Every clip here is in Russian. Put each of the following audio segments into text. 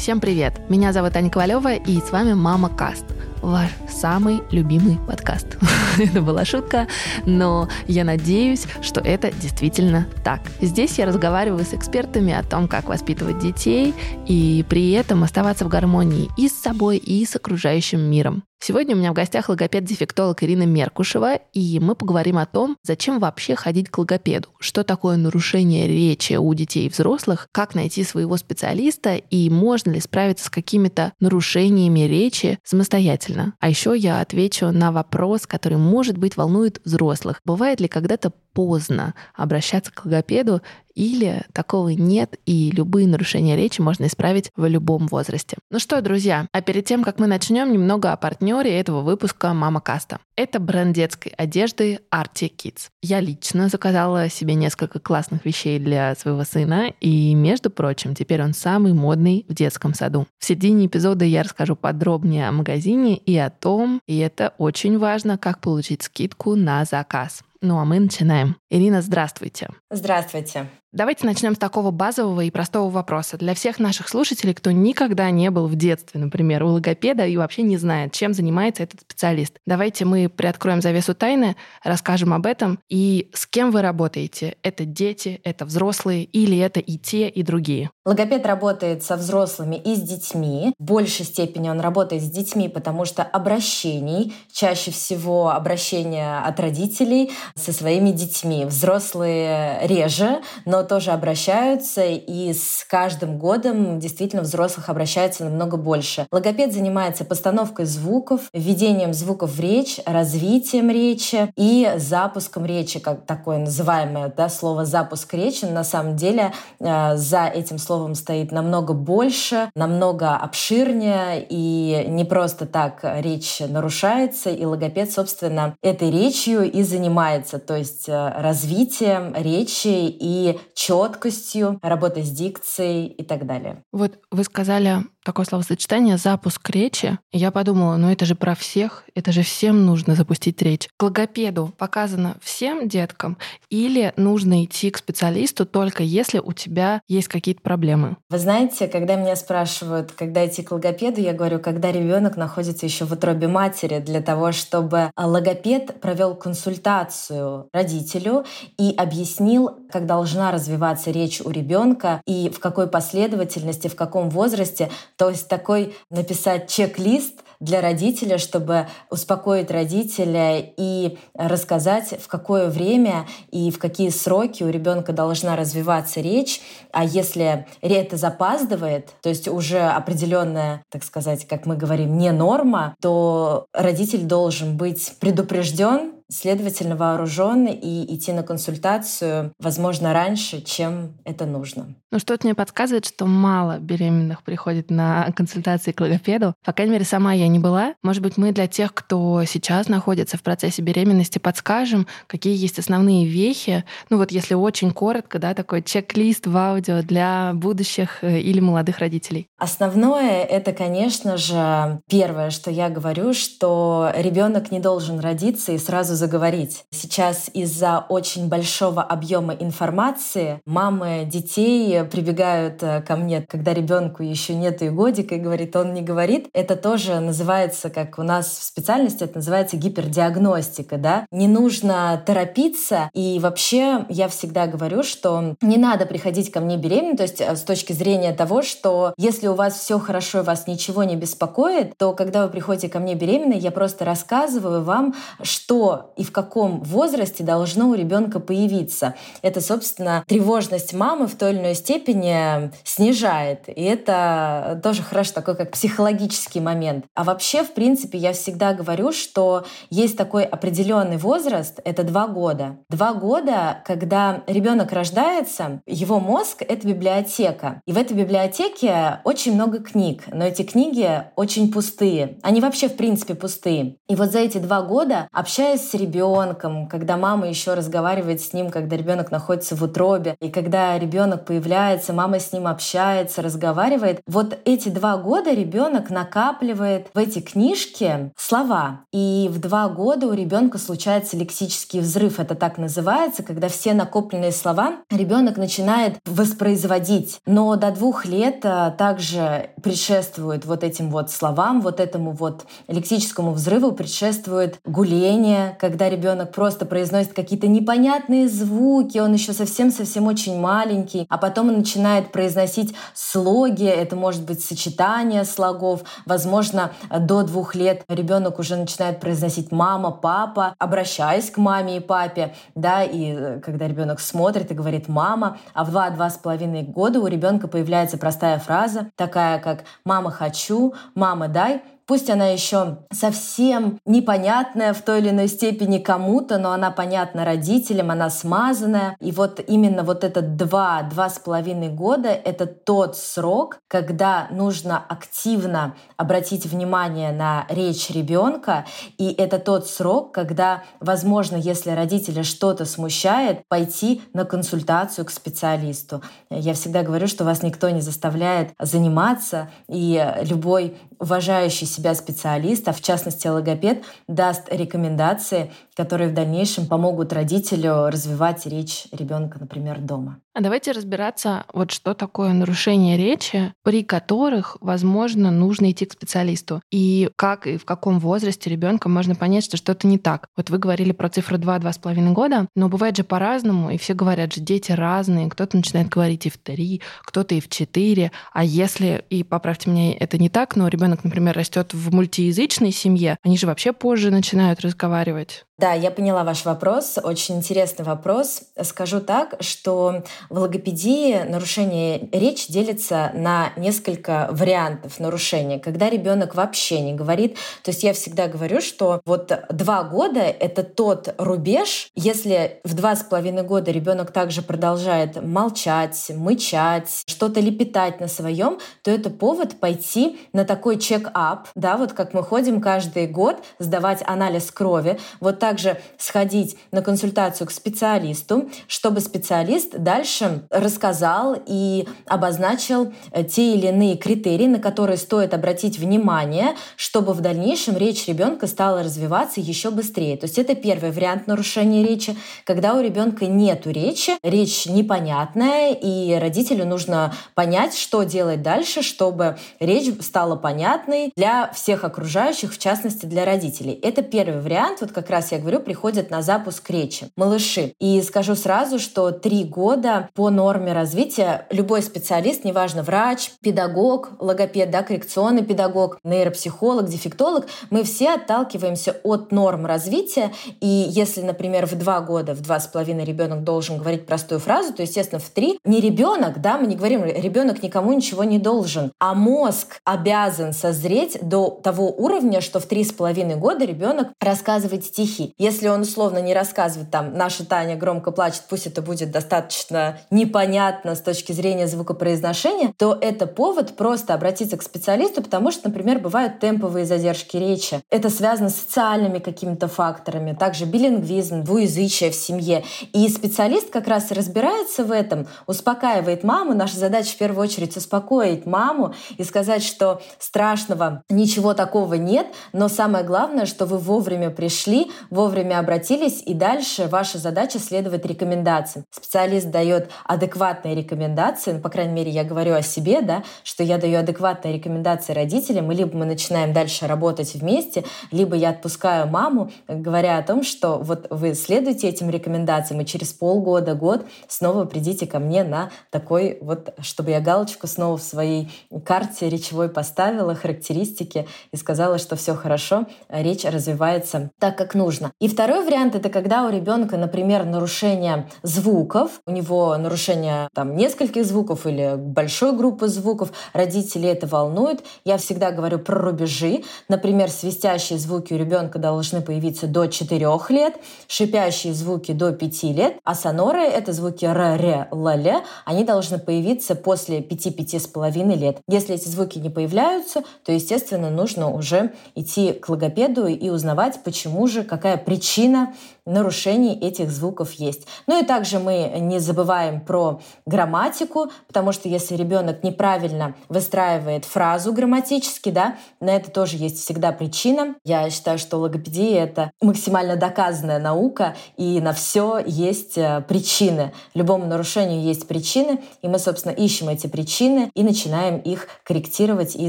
Всем привет! Меня зовут Аня Ковалева, и с вами Мама Каст – ваш самый любимый подкаст. это была шутка, но я надеюсь, что это действительно так. Здесь я разговариваю с экспертами о том, как воспитывать детей и при этом оставаться в гармонии и с собой, и с окружающим миром. Сегодня у меня в гостях логопед-дефектолог Ирина Меркушева, и мы поговорим о том, зачем вообще ходить к логопеду, что такое нарушение речи у детей и взрослых, как найти своего специалиста и можно ли справиться с какими-то нарушениями речи самостоятельно. А еще я отвечу на вопрос, который, может быть, волнует взрослых. Бывает ли когда-то поздно обращаться к логопеду или такого нет, и любые нарушения речи можно исправить в любом возрасте. Ну что, друзья, а перед тем, как мы начнем, немного о партнере этого выпуска Мама Каста. Это бренд детской одежды Artie Kids. Я лично заказала себе несколько классных вещей для своего сына, и, между прочим, теперь он самый модный в детском саду. В середине эпизода я расскажу подробнее о магазине и о том, и это очень важно, как получить скидку на заказ. Ну а мы начинаем. Ирина, здравствуйте. Здравствуйте. Давайте начнем с такого базового и простого вопроса. Для всех наших слушателей, кто никогда не был в детстве, например, у логопеда и вообще не знает, чем занимается этот специалист. Давайте мы приоткроем завесу тайны, расскажем об этом и с кем вы работаете. Это дети, это взрослые или это и те, и другие? Логопед работает со взрослыми и с детьми. В большей степени он работает с детьми, потому что обращений, чаще всего обращения от родителей со своими детьми. Взрослые реже, но тоже обращаются, и с каждым годом действительно взрослых обращается намного больше. Логопед занимается постановкой звуков, введением звуков в речь, развитием речи и запуском речи, как такое называемое да, слово «запуск речи». На самом деле э, за этим словом стоит намного больше, намного обширнее, и не просто так речь нарушается, и логопед, собственно, этой речью и занимается, то есть э, развитием речи и четкостью, работой с дикцией и так далее. Вот вы сказали такое словосочетание «запуск речи». я подумала, ну это же про всех, это же всем нужно запустить речь. К логопеду показано всем деткам или нужно идти к специалисту только если у тебя есть какие-то проблемы? Вы знаете, когда меня спрашивают, когда идти к логопеду, я говорю, когда ребенок находится еще в утробе матери, для того, чтобы логопед провел консультацию родителю и объяснил, как должна развиваться речь у ребенка и в какой последовательности, в каком возрасте то есть такой написать чек-лист для родителя, чтобы успокоить родителя и рассказать, в какое время и в какие сроки у ребенка должна развиваться речь. А если это запаздывает, то есть уже определенная, так сказать, как мы говорим, не норма, то родитель должен быть предупрежден следовательно, вооружен и идти на консультацию, возможно, раньше, чем это нужно. Ну, что-то мне подсказывает, что мало беременных приходит на консультации к логопеду. По крайней мере, сама я не была. Может быть, мы для тех, кто сейчас находится в процессе беременности, подскажем, какие есть основные вехи. Ну, вот если очень коротко, да, такой чек-лист в аудио для будущих э, или молодых родителей. Основное — это, конечно же, первое, что я говорю, что ребенок не должен родиться и сразу заговорить. Сейчас из-за очень большого объема информации мамы детей прибегают э, ко мне, когда ребенку еще нет и годика, и говорит, он не говорит. Это тоже называется, как у нас в специальности, это называется гипердиагностика. Да? Не нужно торопиться. И вообще я всегда говорю, что не надо приходить ко мне беременной, то есть э, с точки зрения того, что если у вас все хорошо, вас ничего не беспокоит, то когда вы приходите ко мне беременной, я просто рассказываю вам, что и в каком возрасте должно у ребенка появиться. Это, собственно, тревожность мамы в той или иной степени снижает. И это тоже хорошо, такой как психологический момент. А вообще, в принципе, я всегда говорю, что есть такой определенный возраст, это два года. Два года, когда ребенок рождается, его мозг — это библиотека. И в этой библиотеке очень много книг, но эти книги очень пустые. Они вообще, в принципе, пустые. И вот за эти два года, общаясь с ребенком, когда мама еще разговаривает с ним, когда ребенок находится в утробе, и когда ребенок появляется, мама с ним общается, разговаривает. Вот эти два года ребенок накапливает в эти книжки слова. И в два года у ребенка случается лексический взрыв. Это так называется, когда все накопленные слова ребенок начинает воспроизводить. Но до двух лет а, также предшествует вот этим вот словам, вот этому вот лексическому взрыву предшествует гуление, когда ребенок просто произносит какие-то непонятные звуки, он еще совсем-совсем очень маленький, а потом он начинает произносить слоги, это может быть сочетание слогов, возможно, до двух лет ребенок уже начинает произносить мама, папа, обращаясь к маме и папе, да, и э, когда ребенок смотрит и говорит мама, а в два-два с половиной года у ребенка появляется простая фраза, такая как «мама хочу», «мама дай», Пусть она еще совсем непонятная в той или иной степени кому-то, но она понятна родителям, она смазанная. И вот именно вот это два, два с половиной года — это тот срок, когда нужно активно обратить внимание на речь ребенка, и это тот срок, когда, возможно, если родителя что-то смущает, пойти на консультацию к специалисту. Я всегда говорю, что вас никто не заставляет заниматься, и любой уважающий себя специалист, а в частности логопед, даст рекомендации, которые в дальнейшем помогут родителю развивать речь ребенка, например, дома. А давайте разбираться, вот что такое нарушение речи, при которых, возможно, нужно идти к специалисту. И как и в каком возрасте ребенка можно понять, что что-то не так. Вот вы говорили про цифру 2-2,5 года, но бывает же по-разному, и все говорят же, дети разные. Кто-то начинает говорить и в 3, кто-то и в 4. А если, и поправьте меня, это не так, но ребенок, например, растет в мультиязычной семье, они же вообще позже начинают разговаривать. Да, я поняла ваш вопрос. Очень интересный вопрос. Скажу так, что в логопедии нарушение речи делится на несколько вариантов нарушения. Когда ребенок вообще не говорит, то есть я всегда говорю, что вот два года — это тот рубеж, если в два с половиной года ребенок также продолжает молчать, мычать, что-то лепетать на своем, то это повод пойти на такой чек-ап, да, вот как мы ходим каждый год сдавать анализ крови. Вот так также сходить на консультацию к специалисту, чтобы специалист дальше рассказал и обозначил э, те или иные критерии, на которые стоит обратить внимание, чтобы в дальнейшем речь ребенка стала развиваться еще быстрее. То есть это первый вариант нарушения речи, когда у ребенка нет речи, речь непонятная, и родителю нужно понять, что делать дальше, чтобы речь стала понятной для всех окружающих, в частности для родителей. Это первый вариант, вот как раз я говорю, приходят на запуск речи. Малыши. И скажу сразу, что три года по норме развития любой специалист, неважно, врач, педагог, логопед, да, коррекционный педагог, нейропсихолог, дефектолог, мы все отталкиваемся от норм развития. И если, например, в два года, в два с половиной ребенок должен говорить простую фразу, то, естественно, в три не ребенок, да, мы не говорим, ребенок никому ничего не должен, а мозг обязан созреть до того уровня, что в три с половиной года ребенок рассказывает стихи. Если он условно не рассказывает там «наша Таня громко плачет», пусть это будет достаточно непонятно с точки зрения звукопроизношения, то это повод просто обратиться к специалисту, потому что, например, бывают темповые задержки речи. Это связано с социальными какими-то факторами, также билингвизм, двуязычие в семье. И специалист как раз разбирается в этом, успокаивает маму. Наша задача в первую очередь успокоить маму и сказать, что страшного ничего такого нет, но самое главное, что вы вовремя пришли, вовремя обратились, и дальше ваша задача следовать рекомендациям. Специалист дает адекватные рекомендации, ну, по крайней мере, я говорю о себе, да, что я даю адекватные рекомендации родителям, и либо мы начинаем дальше работать вместе, либо я отпускаю маму, говоря о том, что вот вы следуете этим рекомендациям, и через полгода, год снова придите ко мне на такой вот, чтобы я галочку снова в своей карте речевой поставила, характеристики, и сказала, что все хорошо, речь развивается так, как нужно. И второй вариант — это когда у ребенка, например, нарушение звуков, у него нарушение там нескольких звуков или большой группы звуков, родители это волнует. Я всегда говорю про рубежи. Например, свистящие звуки у ребенка должны появиться до 4 лет, шипящие звуки до 5 лет, а соноры — это звуки р, ре, л, ле, они должны появиться после 5-5 с половиной лет. Если эти звуки не появляются, то, естественно, нужно уже идти к логопеду и узнавать, почему же, какая причина нарушений этих звуков есть. Ну и также мы не забываем про грамматику, потому что если ребенок неправильно выстраивает фразу грамматически, да, на это тоже есть всегда причина. Я считаю, что логопедия — это максимально доказанная наука, и на все есть э, причины. Любому нарушению есть причины, и мы, собственно, ищем эти причины и начинаем их корректировать и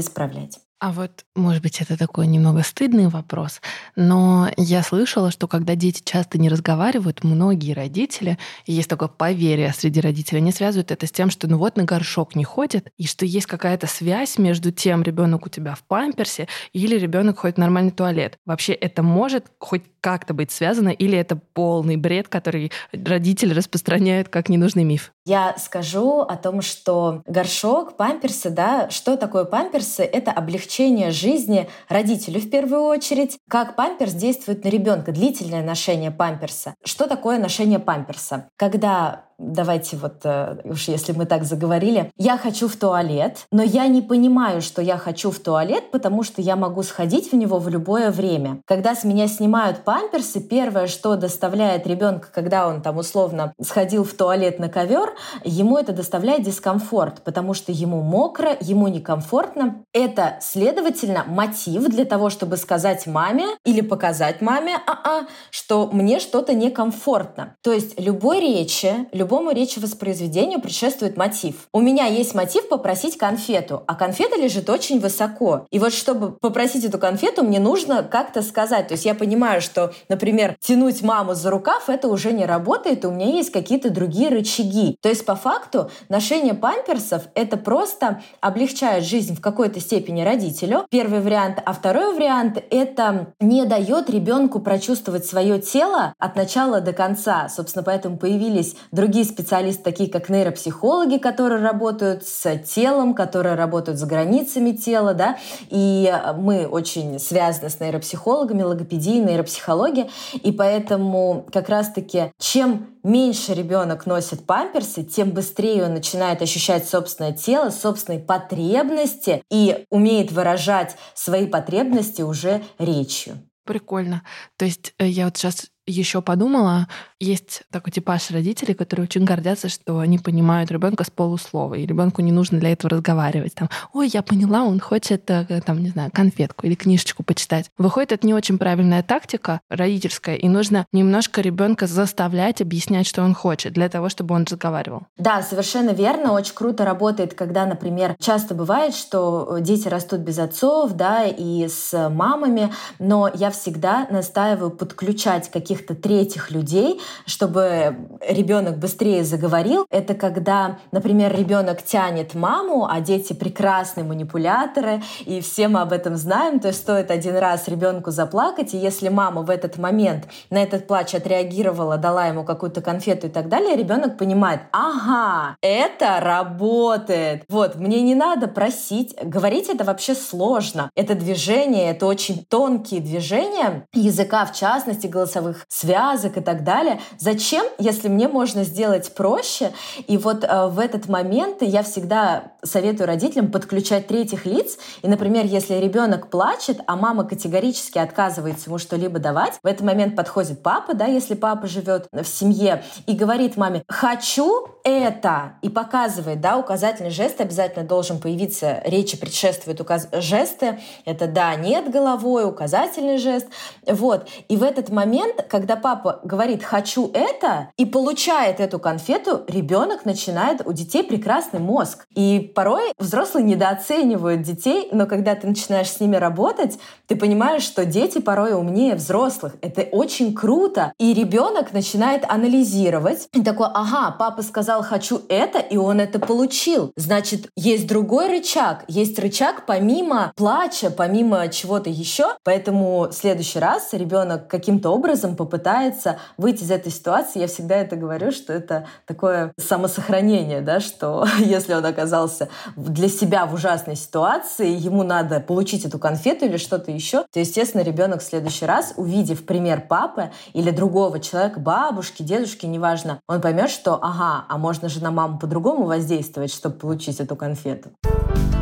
исправлять. А вот, может быть, это такой немного стыдный вопрос, но я слышала, что когда дети часто не разговаривают, многие родители, есть такое поверье среди родителей, они связывают это с тем, что ну вот на горшок не ходят, и что есть какая-то связь между тем, ребенок у тебя в памперсе или ребенок ходит в нормальный туалет. Вообще это может хоть как-то быть связано, или это полный бред, который родители распространяют как ненужный миф? Я скажу о том, что горшок, памперсы, да, что такое памперсы? Это облегчение жизни родителю в первую очередь. Как памперс действует на ребенка? Длительное ношение памперса. Что такое ношение памперса? Когда давайте вот э, уж если мы так заговорили, я хочу в туалет, но я не понимаю, что я хочу в туалет, потому что я могу сходить в него в любое время. Когда с меня снимают памперсы, первое, что доставляет ребенка, когда он там условно сходил в туалет на ковер, ему это доставляет дискомфорт, потому что ему мокро, ему некомфортно. Это, следовательно, мотив для того, чтобы сказать маме или показать маме, а-а, что мне что-то некомфортно. То есть любой речи, любому речевоспроизведению предшествует мотив. У меня есть мотив попросить конфету, а конфета лежит очень высоко. И вот чтобы попросить эту конфету, мне нужно как-то сказать. То есть я понимаю, что, например, тянуть маму за рукав, это уже не работает, и у меня есть какие-то другие рычаги. То есть по факту ношение памперсов — это просто облегчает жизнь в какой-то степени родителю. Первый вариант. А второй вариант — это не дает ребенку прочувствовать свое тело от начала до конца. Собственно, поэтому появились другие другие специалисты, такие как нейропсихологи, которые работают с телом, которые работают с границами тела, да, и мы очень связаны с нейропсихологами, логопедией, нейропсихологией, и поэтому как раз-таки чем меньше ребенок носит памперсы, тем быстрее он начинает ощущать собственное тело, собственные потребности и умеет выражать свои потребности уже речью. Прикольно. То есть э, я вот сейчас еще подумала, есть такой типаж родителей, которые очень гордятся, что они понимают ребенка с полуслова, и ребенку не нужно для этого разговаривать. Там, ой, я поняла, он хочет, э, там, не знаю, конфетку или книжечку почитать. Выходит, это не очень правильная тактика родительская, и нужно немножко ребенка заставлять объяснять, что он хочет, для того, чтобы он разговаривал. Да, совершенно верно. Очень круто работает, когда, например, часто бывает, что дети растут без отцов, да, и с мамами, но я всегда настаиваю подключать какие каких-то третьих людей, чтобы ребенок быстрее заговорил. Это когда, например, ребенок тянет маму, а дети прекрасные манипуляторы, и все мы об этом знаем. То есть стоит один раз ребенку заплакать, и если мама в этот момент на этот плач отреагировала, дала ему какую-то конфету и так далее, ребенок понимает, ага, это работает. Вот, мне не надо просить. Говорить это вообще сложно. Это движение, это очень тонкие движения языка, в частности, голосовых связок и так далее. Зачем, если мне можно сделать проще? И вот э, в этот момент я всегда советую родителям подключать третьих лиц. И, например, если ребенок плачет, а мама категорически отказывается ему что-либо давать, в этот момент подходит папа, да, если папа живет в семье, и говорит маме «хочу это», и показывает, да, указательный жест обязательно должен появиться, речи предшествуют указ... жесты, это «да», «нет» головой, указательный жест, вот. И в этот момент, когда папа говорит «хочу это» и получает эту конфету, ребенок начинает, у детей прекрасный мозг. И порой взрослые недооценивают детей, но когда ты начинаешь с ними работать, ты понимаешь, что дети порой умнее взрослых. Это очень круто. И ребенок начинает анализировать. И такой, ага, папа сказал «хочу это», и он это получил. Значит, есть другой рычаг. Есть рычаг помимо плача, помимо чего-то еще. Поэтому в следующий раз ребенок каким-то образом попытается выйти из этой ситуации, я всегда это говорю, что это такое самосохранение, да, что если он оказался для себя в ужасной ситуации, ему надо получить эту конфету или что-то еще, то, естественно, ребенок в следующий раз, увидев пример папы или другого человека, бабушки, дедушки, неважно, он поймет, что, ага, а можно же на маму по-другому воздействовать, чтобы получить эту конфету. Про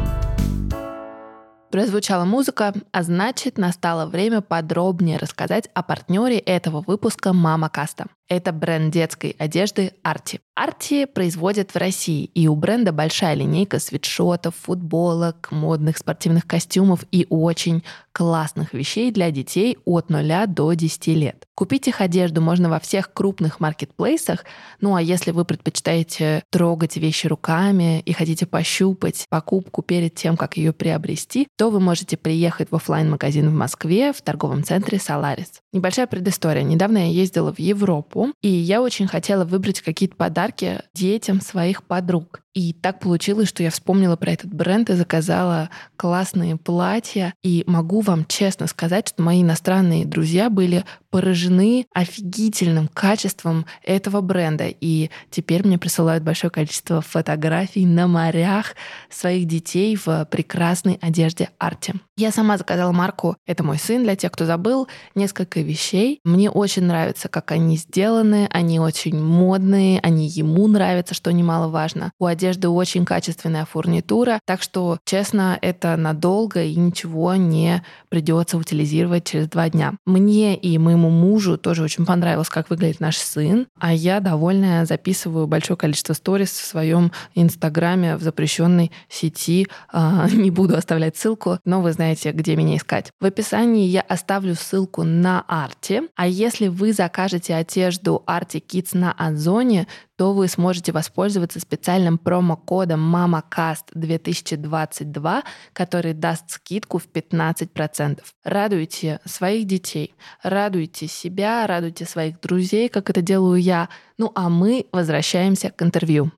Прозвучала музыка, а значит, настало время подробнее рассказать о партнере этого выпуска «Мама Каста». Это бренд детской одежды Арти. Арти производят в России, и у бренда большая линейка свитшотов, футболок, модных спортивных костюмов и очень классных вещей для детей от 0 до 10 лет. Купить их одежду можно во всех крупных маркетплейсах, ну а если вы предпочитаете трогать вещи руками и хотите пощупать покупку перед тем, как ее приобрести, то вы можете приехать в офлайн магазин в Москве в торговом центре Solaris. Небольшая предыстория. Недавно я ездила в Европу, и я очень хотела выбрать какие-то подарки детям своих подруг. И так получилось, что я вспомнила про этот бренд и заказала классные платья. И могу вам честно сказать, что мои иностранные друзья были поражены офигительным качеством этого бренда. И теперь мне присылают большое количество фотографий на морях своих детей в прекрасной одежде Арти. Я сама заказала марку «Это мой сын», для тех, кто забыл, несколько вещей. Мне очень нравится, как они сделаны, они очень модные, они ему нравятся, что немаловажно. У одежды очень качественная фурнитура, так что, честно, это надолго и ничего не придется утилизировать через два дня. Мне и моему мужу тоже очень понравилось, как выглядит наш сын, а я довольная записываю большое количество сторис в своем инстаграме в запрещенной сети. А, не буду оставлять ссылку, но вы знаете, где меня искать. В описании я оставлю ссылку на Арти, а если вы закажете одежду Arti Kids на Озоне, то вы сможете воспользоваться специальным промокодом MAMACAST2022, который даст скидку в 15%. Радуйте своих детей, радуйте себя, радуйте своих друзей, как это делаю я. Ну а мы возвращаемся к интервью.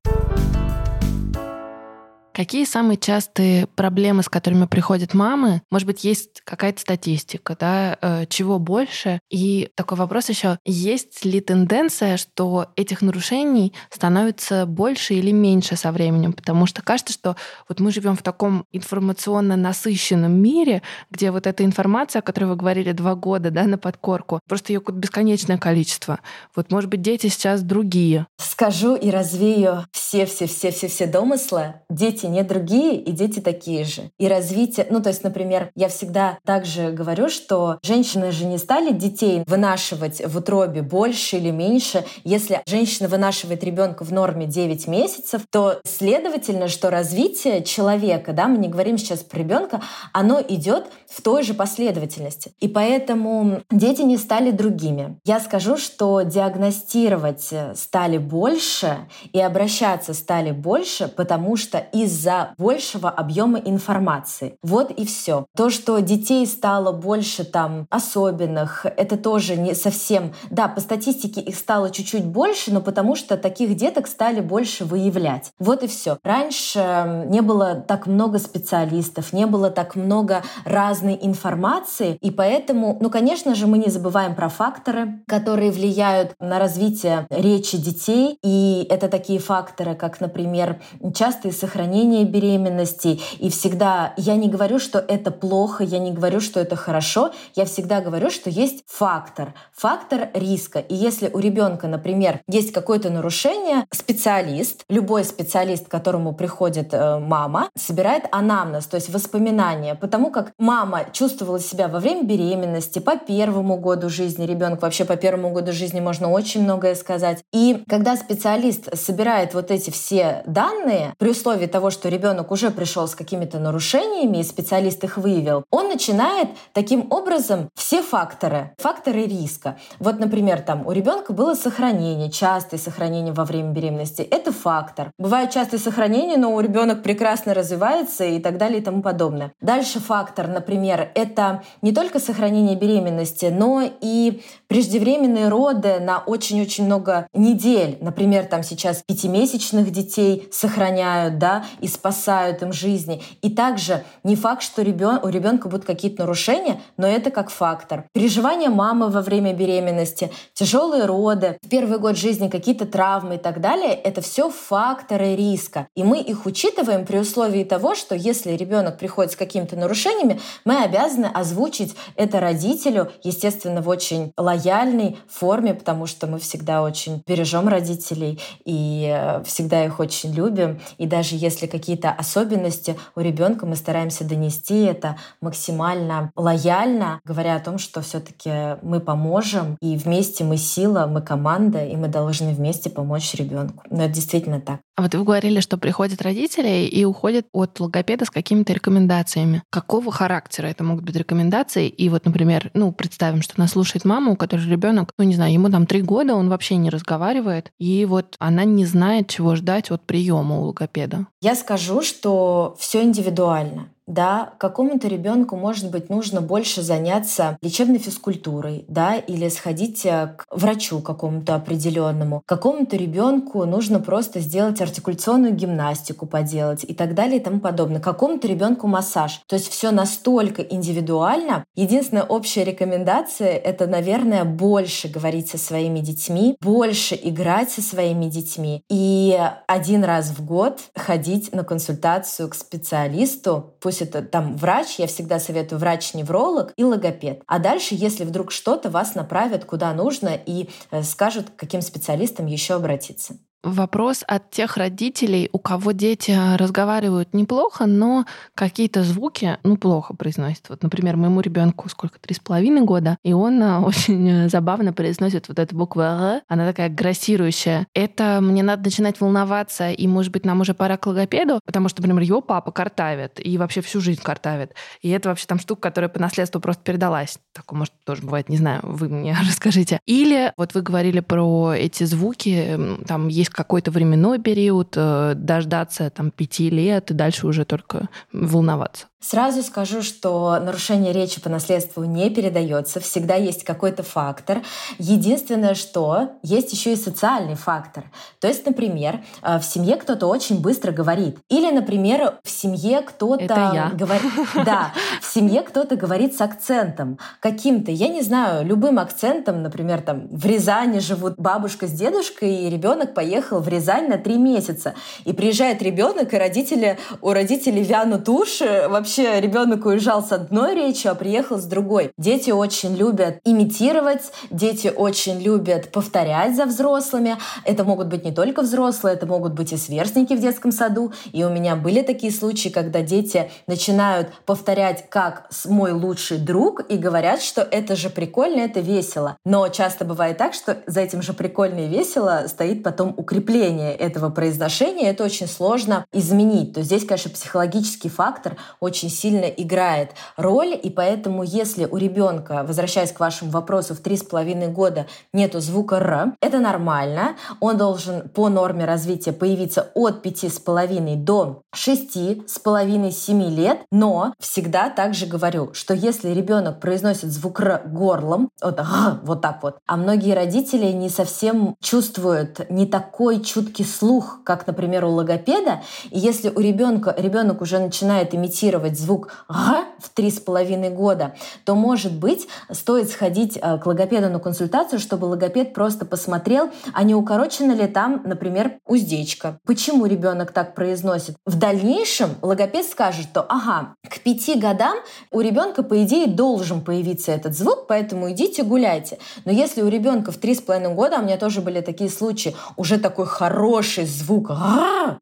Какие самые частые проблемы, с которыми приходят мамы? Может быть, есть какая-то статистика, да, э, чего больше? И такой вопрос еще, есть ли тенденция, что этих нарушений становится больше или меньше со временем? Потому что кажется, что вот мы живем в таком информационно насыщенном мире, где вот эта информация, о которой вы говорили два года, да, на подкорку, просто ее бесконечное количество. Вот, может быть, дети сейчас другие. Скажу и развею все-все-все-все-все домыслы. Дети дети не другие, и дети такие же. И развитие, ну то есть, например, я всегда также говорю, что женщины же не стали детей вынашивать в утробе больше или меньше. Если женщина вынашивает ребенка в норме 9 месяцев, то следовательно, что развитие человека, да, мы не говорим сейчас про ребенка, оно идет в той же последовательности. И поэтому дети не стали другими. Я скажу, что диагностировать стали больше и обращаться стали больше, потому что из из-за большего объема информации. Вот и все. То, что детей стало больше там особенных, это тоже не совсем... Да, по статистике их стало чуть-чуть больше, но потому что таких деток стали больше выявлять. Вот и все. Раньше не было так много специалистов, не было так много разной информации, и поэтому, ну, конечно же, мы не забываем про факторы, которые влияют на развитие речи детей, и это такие факторы, как, например, частые сохранения сохранение беременности. И всегда я не говорю, что это плохо, я не говорю, что это хорошо, я всегда говорю, что есть фактор, фактор риска. И если у ребенка, например, есть какое-то нарушение, специалист, любой специалист, к которому приходит э, мама, собирает анамнез, то есть воспоминания, потому как мама чувствовала себя во время беременности, по первому году жизни, ребенок вообще по первому году жизни можно очень многое сказать. И когда специалист собирает вот эти все данные, при условии того, что ребенок уже пришел с какими-то нарушениями, и специалист их выявил, он начинает таким образом все факторы, факторы риска. Вот, например, там у ребенка было сохранение, частое сохранение во время беременности. Это фактор. Бывают частые сохранения, но у ребенок прекрасно развивается и так далее и тому подобное. Дальше фактор, например, это не только сохранение беременности, но и преждевременные роды на очень-очень много недель. Например, там сейчас пятимесячных детей сохраняют, да, и спасают им жизни. И также не факт, что ребен... у ребенка будут какие-то нарушения, но это как фактор. Переживания мамы во время беременности, тяжелые роды, в первый год жизни какие-то травмы и так далее, это все факторы риска. И мы их учитываем при условии того, что если ребенок приходит с какими-то нарушениями, мы обязаны озвучить это родителю, естественно, в очень лояльной форме, потому что мы всегда очень бережем родителей и э, всегда их очень любим. И даже если какие-то особенности у ребенка, мы стараемся донести это максимально лояльно, говоря о том, что все-таки мы поможем, и вместе мы сила, мы команда, и мы должны вместе помочь ребенку. Но это действительно так. А вот вы говорили, что приходят родители и уходят от логопеда с какими-то рекомендациями. Какого характера это могут быть рекомендации? И вот, например, ну, представим, что нас слушает мама, у которой ребенок, ну, не знаю, ему там три года, он вообще не разговаривает, и вот она не знает, чего ждать от приема у логопеда. Я скажу, что все индивидуально да, какому-то ребенку, может быть, нужно больше заняться лечебной физкультурой, да, или сходить э, к врачу какому-то определенному. Какому-то ребенку нужно просто сделать артикуляционную гимнастику поделать и так далее и тому подобное. Какому-то ребенку массаж. То есть все настолько индивидуально. Единственная общая рекомендация — это, наверное, больше говорить со своими детьми, больше играть со своими детьми и один раз в год ходить на консультацию к специалисту, пусть это там врач, я всегда советую врач-невролог и логопед. А дальше, если вдруг что-то, вас направят куда нужно и э, скажут, к каким специалистам еще обратиться вопрос от тех родителей, у кого дети разговаривают неплохо, но какие-то звуки, ну, плохо произносят. Вот, например, моему ребенку сколько, три с половиной года, и он а, очень забавно произносит вот эту букву «р», она такая агрессирующая. Это мне надо начинать волноваться, и, может быть, нам уже пора к логопеду, потому что, например, его папа картавит, и вообще всю жизнь картавит. И это вообще там штука, которая по наследству просто передалась. Такое, может, тоже бывает, не знаю, вы мне расскажите. Или вот вы говорили про эти звуки, там есть какой-то временной период, э, дождаться там пяти лет и дальше уже только волноваться. Сразу скажу, что нарушение речи по наследству не передается, всегда есть какой-то фактор. Единственное, что есть еще и социальный фактор. То есть, например, э, в семье кто-то очень быстро говорит. Или, например, в семье кто-то говорит... Да, в семье кто-то говорит с акцентом каким-то, я не знаю, любым акцентом, например, там в Рязани живут бабушка с дедушкой, и ребенок поехал в Рязань на три месяца. И приезжает ребенок, и родители, у родителей вянут уши, вообще ребенок уезжал с одной речью, а приехал с другой. Дети очень любят имитировать, дети очень любят повторять за взрослыми. Это могут быть не только взрослые, это могут быть и сверстники в детском саду. И у меня были такие случаи, когда дети начинают повторять как мой лучший друг и говорят, что это же прикольно, это весело. Но часто бывает так, что за этим же прикольно и весело стоит потом укрепление этого произношения. Это очень сложно изменить. То здесь, конечно, психологический фактор очень сильно играет роль, и поэтому если у ребенка, возвращаясь к вашему вопросу, в три с половиной года нету звука «р», это нормально. Он должен по норме развития появиться от пяти с половиной до шести с половиной семи лет, но всегда также говорю, что если ребенок произносит звук «р» горлом, вот, вот так вот, а многие родители не совсем чувствуют не такой чуткий слух, как, например, у логопеда, и если у ребенка ребенок уже начинает имитировать звук «га» в три с половиной года, то, может быть, стоит сходить э, к логопеду на консультацию, чтобы логопед просто посмотрел, а не укорочена ли там, например, уздечка. Почему ребенок так произносит? В дальнейшем логопед скажет, что ага, к пяти годам у ребенка, по идее, должен появиться этот звук, поэтому идите гуляйте. Но если у ребенка в три с половиной года, а у меня тоже были такие случаи, уже такой хороший звук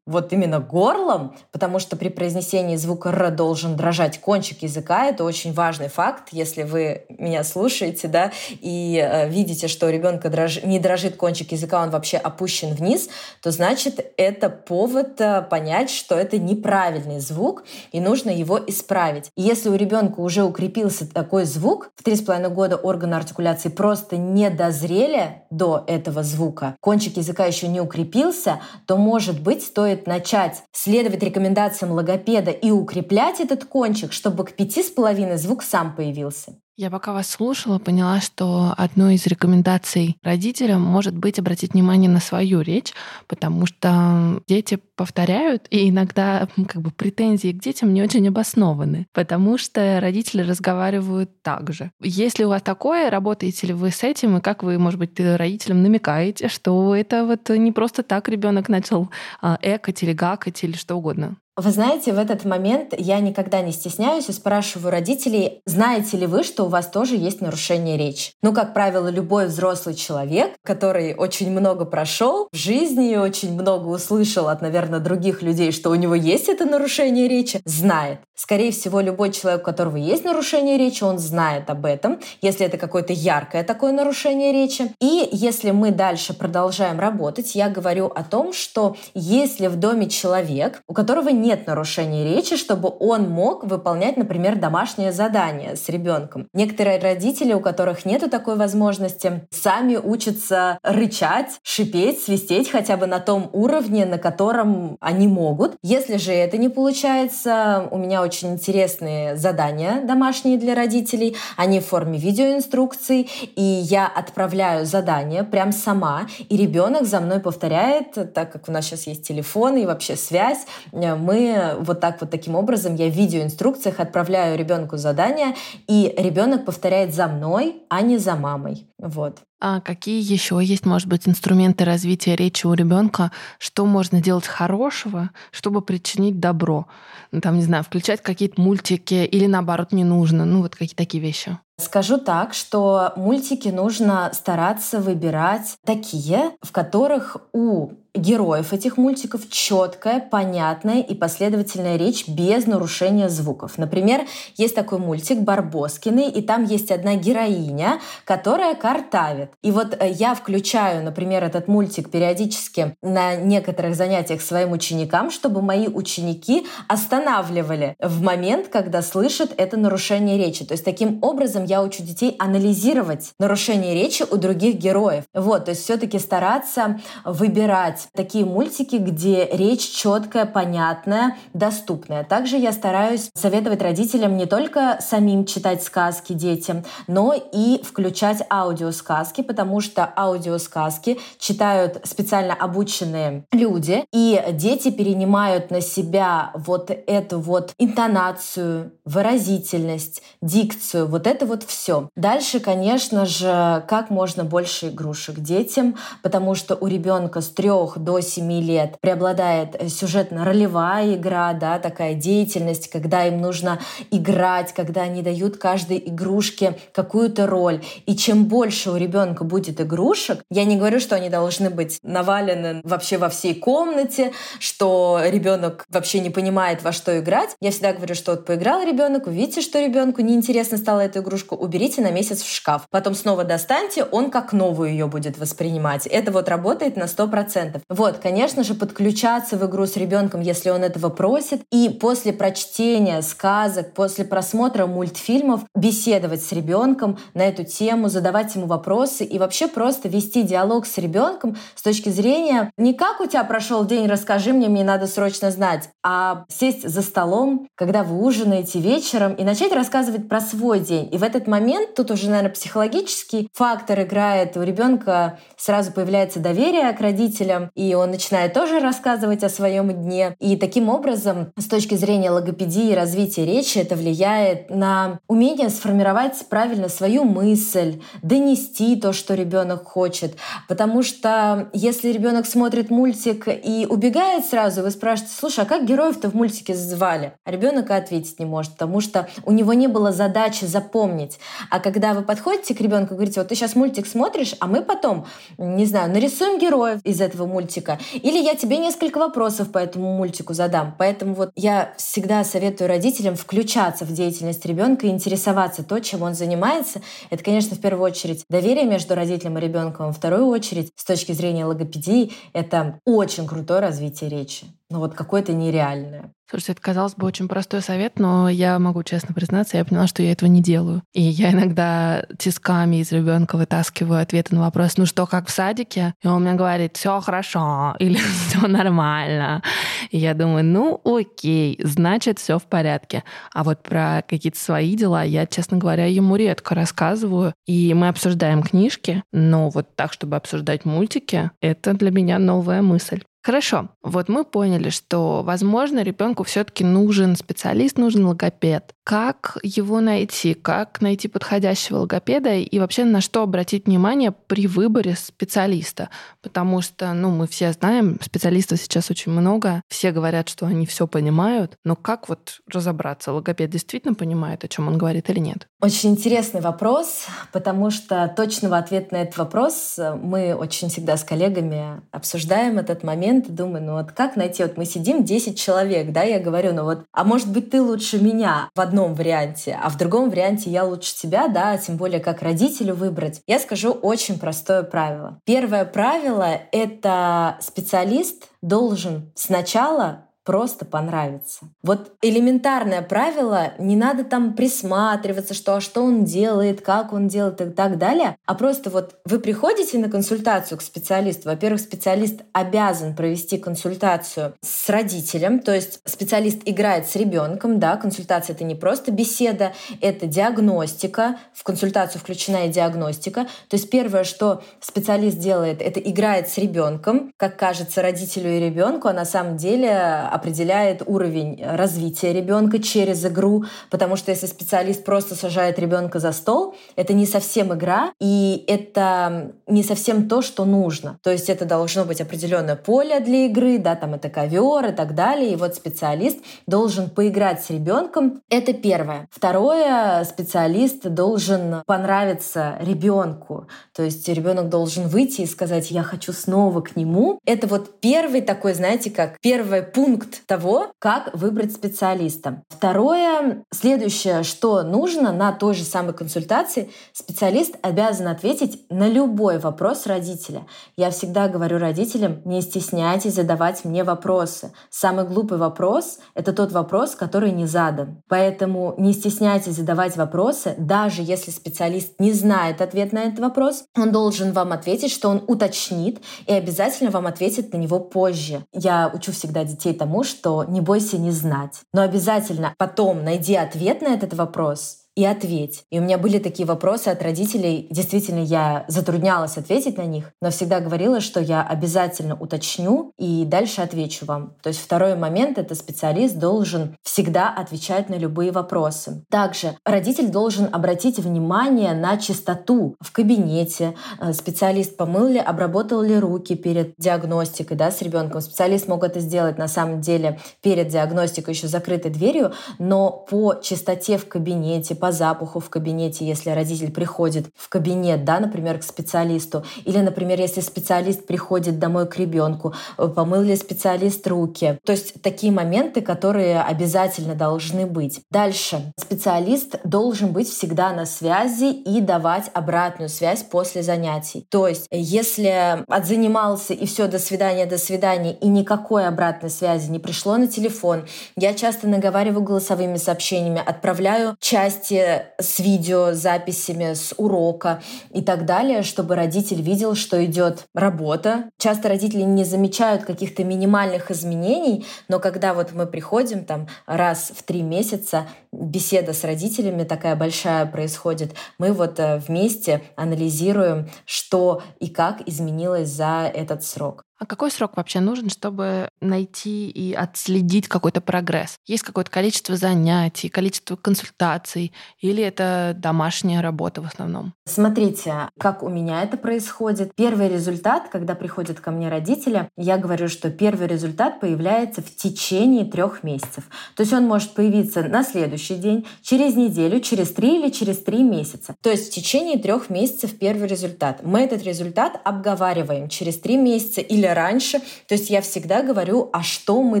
вот именно горлом, потому что при произнесении звука «р» должен дрожать кончик языка. Это очень важный факт, если вы меня слушаете, да, и э, видите, что у ребенка дрож... не дрожит кончик языка, он вообще опущен вниз, то значит это повод э, понять, что это неправильный звук, и нужно его исправить. И если у ребенка уже укрепился такой звук, в три с половиной года органы артикуляции просто не дозрели до этого звука, кончик языка еще не укрепился, то, может быть, стоит начать следовать рекомендациям логопеда и укреплять этот кончик, чтобы к пяти с половиной звук сам появился. Я пока вас слушала, поняла, что одной из рекомендаций родителям может быть обратить внимание на свою речь, потому что дети повторяют, и иногда как бы претензии к детям не очень обоснованы, потому что родители разговаривают так же. Если у вас такое, работаете ли вы с этим, и как вы, может быть, родителям намекаете, что это вот не просто так ребенок начал а, экать или гакать или что угодно? Вы знаете, в этот момент я никогда не стесняюсь и спрашиваю родителей, знаете ли вы, что у вас тоже есть нарушение речи? Ну, как правило, любой взрослый человек, который очень много прошел в жизни, очень много услышал от, наверное, других людей, что у него есть это нарушение речи, знает. Скорее всего, любой человек, у которого есть нарушение речи, он знает об этом, если это какое-то яркое такое нарушение речи. И если мы дальше продолжаем работать, я говорю о том, что если в доме человек, у которого нет нарушения речи, чтобы он мог выполнять, например, домашнее задание с ребенком. Некоторые родители, у которых нет такой возможности, сами учатся рычать, шипеть, свистеть хотя бы на том уровне, на котором они могут. Если же это не получается, у меня очень интересные задания домашние для родителей. Они в форме видеоинструкций, и я отправляю задание прям сама, и ребенок за мной повторяет, так как у нас сейчас есть телефон и вообще связь, мы мы вот так вот таким образом, я в видеоинструкциях отправляю ребенку задание, и ребенок повторяет за мной, а не за мамой. Вот. А какие еще есть, может быть, инструменты развития речи у ребенка? Что можно делать хорошего, чтобы причинить добро? Ну, там, не знаю, включать какие-то мультики или наоборот не нужно. Ну, вот какие такие вещи. Скажу так, что мультики нужно стараться выбирать такие, в которых у героев этих мультиков четкая, понятная и последовательная речь без нарушения звуков. Например, есть такой мультик «Барбоскины», и там есть одна героиня, которая картавит. И вот э, я включаю, например, этот мультик периодически на некоторых занятиях своим ученикам, чтобы мои ученики останавливали в момент, когда слышат это нарушение речи. То есть таким образом я учу детей анализировать нарушение речи у других героев. Вот, то есть все-таки стараться выбирать такие мультики, где речь четкая, понятная, доступная. Также я стараюсь советовать родителям не только самим читать сказки детям, но и включать аудиосказки, потому что аудиосказки читают специально обученные люди, и дети перенимают на себя вот эту вот интонацию, выразительность, дикцию, вот это вот все. Дальше, конечно же, как можно больше игрушек детям, потому что у ребенка с трех до 7 лет преобладает сюжетно-ролевая игра, да, такая деятельность, когда им нужно играть, когда они дают каждой игрушке какую-то роль. И чем больше у ребенка будет игрушек, я не говорю, что они должны быть навалены вообще во всей комнате, что ребенок вообще не понимает, во что играть. Я всегда говорю, что вот поиграл ребенок, увидите, что ребенку неинтересно стало эту игрушку, уберите на месяц в шкаф. Потом снова достаньте, он как новую ее будет воспринимать. Это вот работает на 100%. Вот, конечно же, подключаться в игру с ребенком, если он этого просит, и после прочтения сказок, после просмотра мультфильмов беседовать с ребенком на эту тему, задавать ему вопросы и вообще просто вести диалог с ребенком с точки зрения не как у тебя прошел день, расскажи мне, мне надо срочно знать, а сесть за столом, когда вы ужинаете вечером и начать рассказывать про свой день. И в этот момент тут уже, наверное, психологический фактор играет. У ребенка сразу появляется доверие к родителям, и он начинает тоже рассказывать о своем дне. И таким образом, с точки зрения логопедии и развития речи, это влияет на умение сформировать правильно свою мысль, донести то, что ребенок хочет. Потому что если ребенок смотрит мультик и убегает сразу, вы спрашиваете, слушай, а как героев-то в мультике звали? А ребенок ответить не может, потому что у него не было задачи запомнить. А когда вы подходите к ребенку и говорите, вот ты сейчас мультик смотришь, а мы потом, не знаю, нарисуем героев из этого мультика, мультика. Или я тебе несколько вопросов по этому мультику задам. Поэтому вот я всегда советую родителям включаться в деятельность ребенка и интересоваться то, чем он занимается. Это, конечно, в первую очередь доверие между родителем и ребенком. Во вторую очередь, с точки зрения логопедии, это очень крутое развитие речи. Ну вот какое-то нереальное. Слушайте, это казалось бы очень простой совет, но я могу честно признаться, я поняла, что я этого не делаю. И я иногда тисками из ребенка вытаскиваю ответы на вопрос, ну что, как в садике? И он мне говорит, все хорошо или все нормально. И я думаю, ну окей, значит, все в порядке. А вот про какие-то свои дела я, честно говоря, ему редко рассказываю. И мы обсуждаем книжки, но вот так, чтобы обсуждать мультики, это для меня новая мысль. Хорошо, вот мы поняли, что, возможно, ребенку все-таки нужен специалист, нужен логопед. Как его найти? Как найти подходящего логопеда? И вообще на что обратить внимание при выборе специалиста? Потому что, ну, мы все знаем, специалистов сейчас очень много, все говорят, что они все понимают, но как вот разобраться, логопед действительно понимает, о чем он говорит или нет? Очень интересный вопрос, потому что точного ответа на этот вопрос мы очень всегда с коллегами обсуждаем этот момент и думаю, ну вот как найти, вот мы сидим 10 человек, да, я говорю, ну вот, а может быть ты лучше меня в одном варианте, а в другом варианте я лучше тебя, да, тем более как родителю выбрать. Я скажу очень простое правило. Первое правило — это специалист должен сначала просто понравится. Вот элементарное правило, не надо там присматриваться, что, а что он делает, как он делает и так далее, а просто вот вы приходите на консультацию к специалисту. Во-первых, специалист обязан провести консультацию с родителем, то есть специалист играет с ребенком, да, консультация это не просто беседа, это диагностика, в консультацию включена и диагностика. То есть первое, что специалист делает, это играет с ребенком, как кажется родителю и ребенку, а на самом деле определяет уровень развития ребенка через игру, потому что если специалист просто сажает ребенка за стол, это не совсем игра, и это не совсем то, что нужно. То есть это должно быть определенное поле для игры, да, там это ковер и так далее. И вот специалист должен поиграть с ребенком. Это первое. Второе, специалист должен понравиться ребенку. То есть ребенок должен выйти и сказать, я хочу снова к нему. Это вот первый такой, знаете, как первый пункт пункт того, как выбрать специалиста. Второе, следующее, что нужно на той же самой консультации, специалист обязан ответить на любой вопрос родителя. Я всегда говорю родителям, не стесняйтесь задавать мне вопросы. Самый глупый вопрос — это тот вопрос, который не задан. Поэтому не стесняйтесь задавать вопросы, даже если специалист не знает ответ на этот вопрос, он должен вам ответить, что он уточнит и обязательно вам ответит на него позже. Я учу всегда детей тому, тому, что не бойся не знать. Но обязательно потом найди ответ на этот вопрос и ответь. И у меня были такие вопросы от родителей. Действительно, я затруднялась ответить на них, но всегда говорила, что я обязательно уточню и дальше отвечу вам. То есть второй момент — это специалист должен всегда отвечать на любые вопросы. Также родитель должен обратить внимание на чистоту в кабинете. Э, специалист помыл ли, обработал ли руки перед диагностикой да, с ребенком. Специалист мог это сделать на самом деле перед диагностикой еще закрытой дверью, но по чистоте в кабинете, по запаху в кабинете, если родитель приходит в кабинет, да, например, к специалисту, или, например, если специалист приходит домой к ребенку, э, помыл ли специалист руки. То есть такие моменты, которые обязательно должны быть. Дальше. Специалист должен быть всегда на связи и давать обратную связь после занятий. То есть если отзанимался и все, до свидания, до свидания, и никакой обратной связи не пришло на телефон, я часто наговариваю голосовыми сообщениями, отправляю часть вместе с видеозаписями с урока и так далее, чтобы родитель видел, что идет работа. Часто родители не замечают каких-то минимальных изменений, но когда вот мы приходим там раз в три месяца, беседа с родителями такая большая происходит, мы вот э, вместе анализируем, что и как изменилось за этот срок. А какой срок вообще нужен, чтобы найти и отследить какой-то прогресс? Есть какое-то количество занятий, количество консультаций, или это домашняя работа в основном? Смотрите, как у меня это происходит. Первый результат, когда приходят ко мне родители, я говорю, что первый результат появляется в течение трех месяцев. То есть он может появиться на следующий день, через неделю, через три или через три месяца. То есть в течение трех месяцев первый результат. Мы этот результат обговариваем через три месяца или раньше. То есть я всегда говорю, а что мы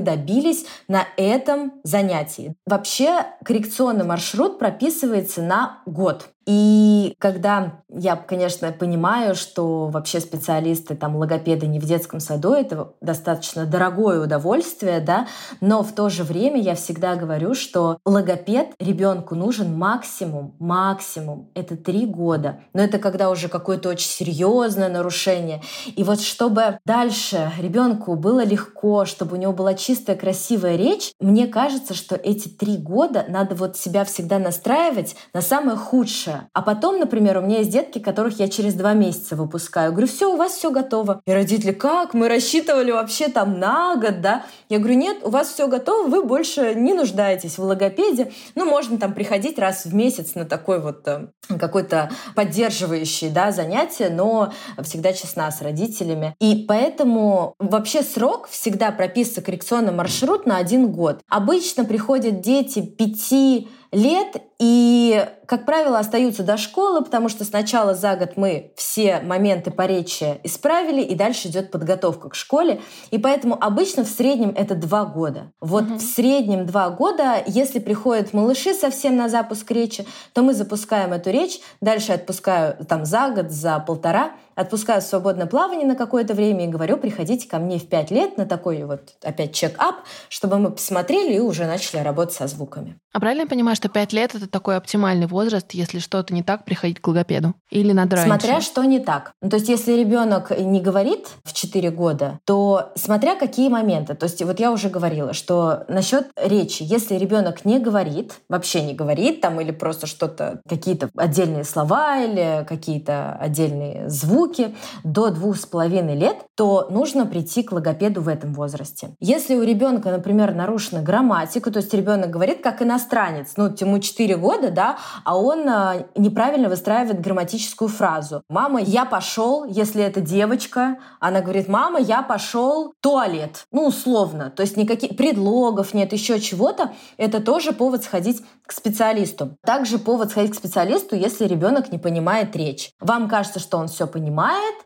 добились на этом занятии. Вообще коррекционный маршрут прописывается на год. И когда я, конечно, понимаю, что вообще специалисты, там, логопеды не в детском саду, это достаточно дорогое удовольствие, да, но в то же время я всегда говорю, что логопед ребенку нужен максимум, максимум, это три года. Но это когда уже какое-то очень серьезное нарушение. И вот чтобы дальше ребенку было легко, чтобы у него была чистая, красивая речь, мне кажется, что эти три года надо вот себя всегда настраивать на самое худшее, дольше, а потом, например, у меня есть детки, которых я через два месяца выпускаю. Говорю, все, у вас все готово. И родители, как? Мы рассчитывали вообще там на год, да? Я говорю, нет, у вас все готово, вы больше не нуждаетесь в логопеде. Ну, можно там приходить раз в месяц на такой вот э, какой-то поддерживающий, да, занятие, но всегда честна с родителями. И поэтому вообще срок всегда прописывается коррекционный маршрут на один год. Обычно приходят дети пяти лет и, как правило, остаются до школы, потому что сначала за год мы все моменты по речи исправили, и дальше идет подготовка к школе. И поэтому обычно в среднем это два года. Вот угу. в среднем два года, если приходят малыши совсем на запуск речи, то мы запускаем эту речь, дальше отпускаю там за год, за полтора, отпускаю в свободное плавание на какое-то время и говорю, приходите ко мне в пять лет на такой вот опять чек-ап, чтобы мы посмотрели и уже начали работать со звуками. А правильно я понимаю, что пять лет — это такой оптимальный возраст, если что-то не так, приходить к логопеду? Или надо раньше? Смотря что не так. Ну, то есть если ребенок не говорит в 4 года, то смотря какие моменты. То есть вот я уже говорила, что насчет речи, если ребенок не говорит, вообще не говорит там или просто что-то, какие-то отдельные слова или какие-то отдельные звуки до двух с половиной лет, то нужно прийти к логопеду в этом возрасте. Если у ребенка, например, нарушена грамматика, то есть ребенок говорит как иностранец, ну, ему 4 года, да, а он а, неправильно выстраивает грамматическую фразу. «Мама, я пошел», если это девочка, она говорит, «Мама, я пошел туалет». Ну, условно. То есть никаких предлогов нет, еще чего-то. Это тоже повод сходить к специалисту. Также повод сходить к специалисту, если ребенок не понимает речь. Вам кажется, что он все понимает,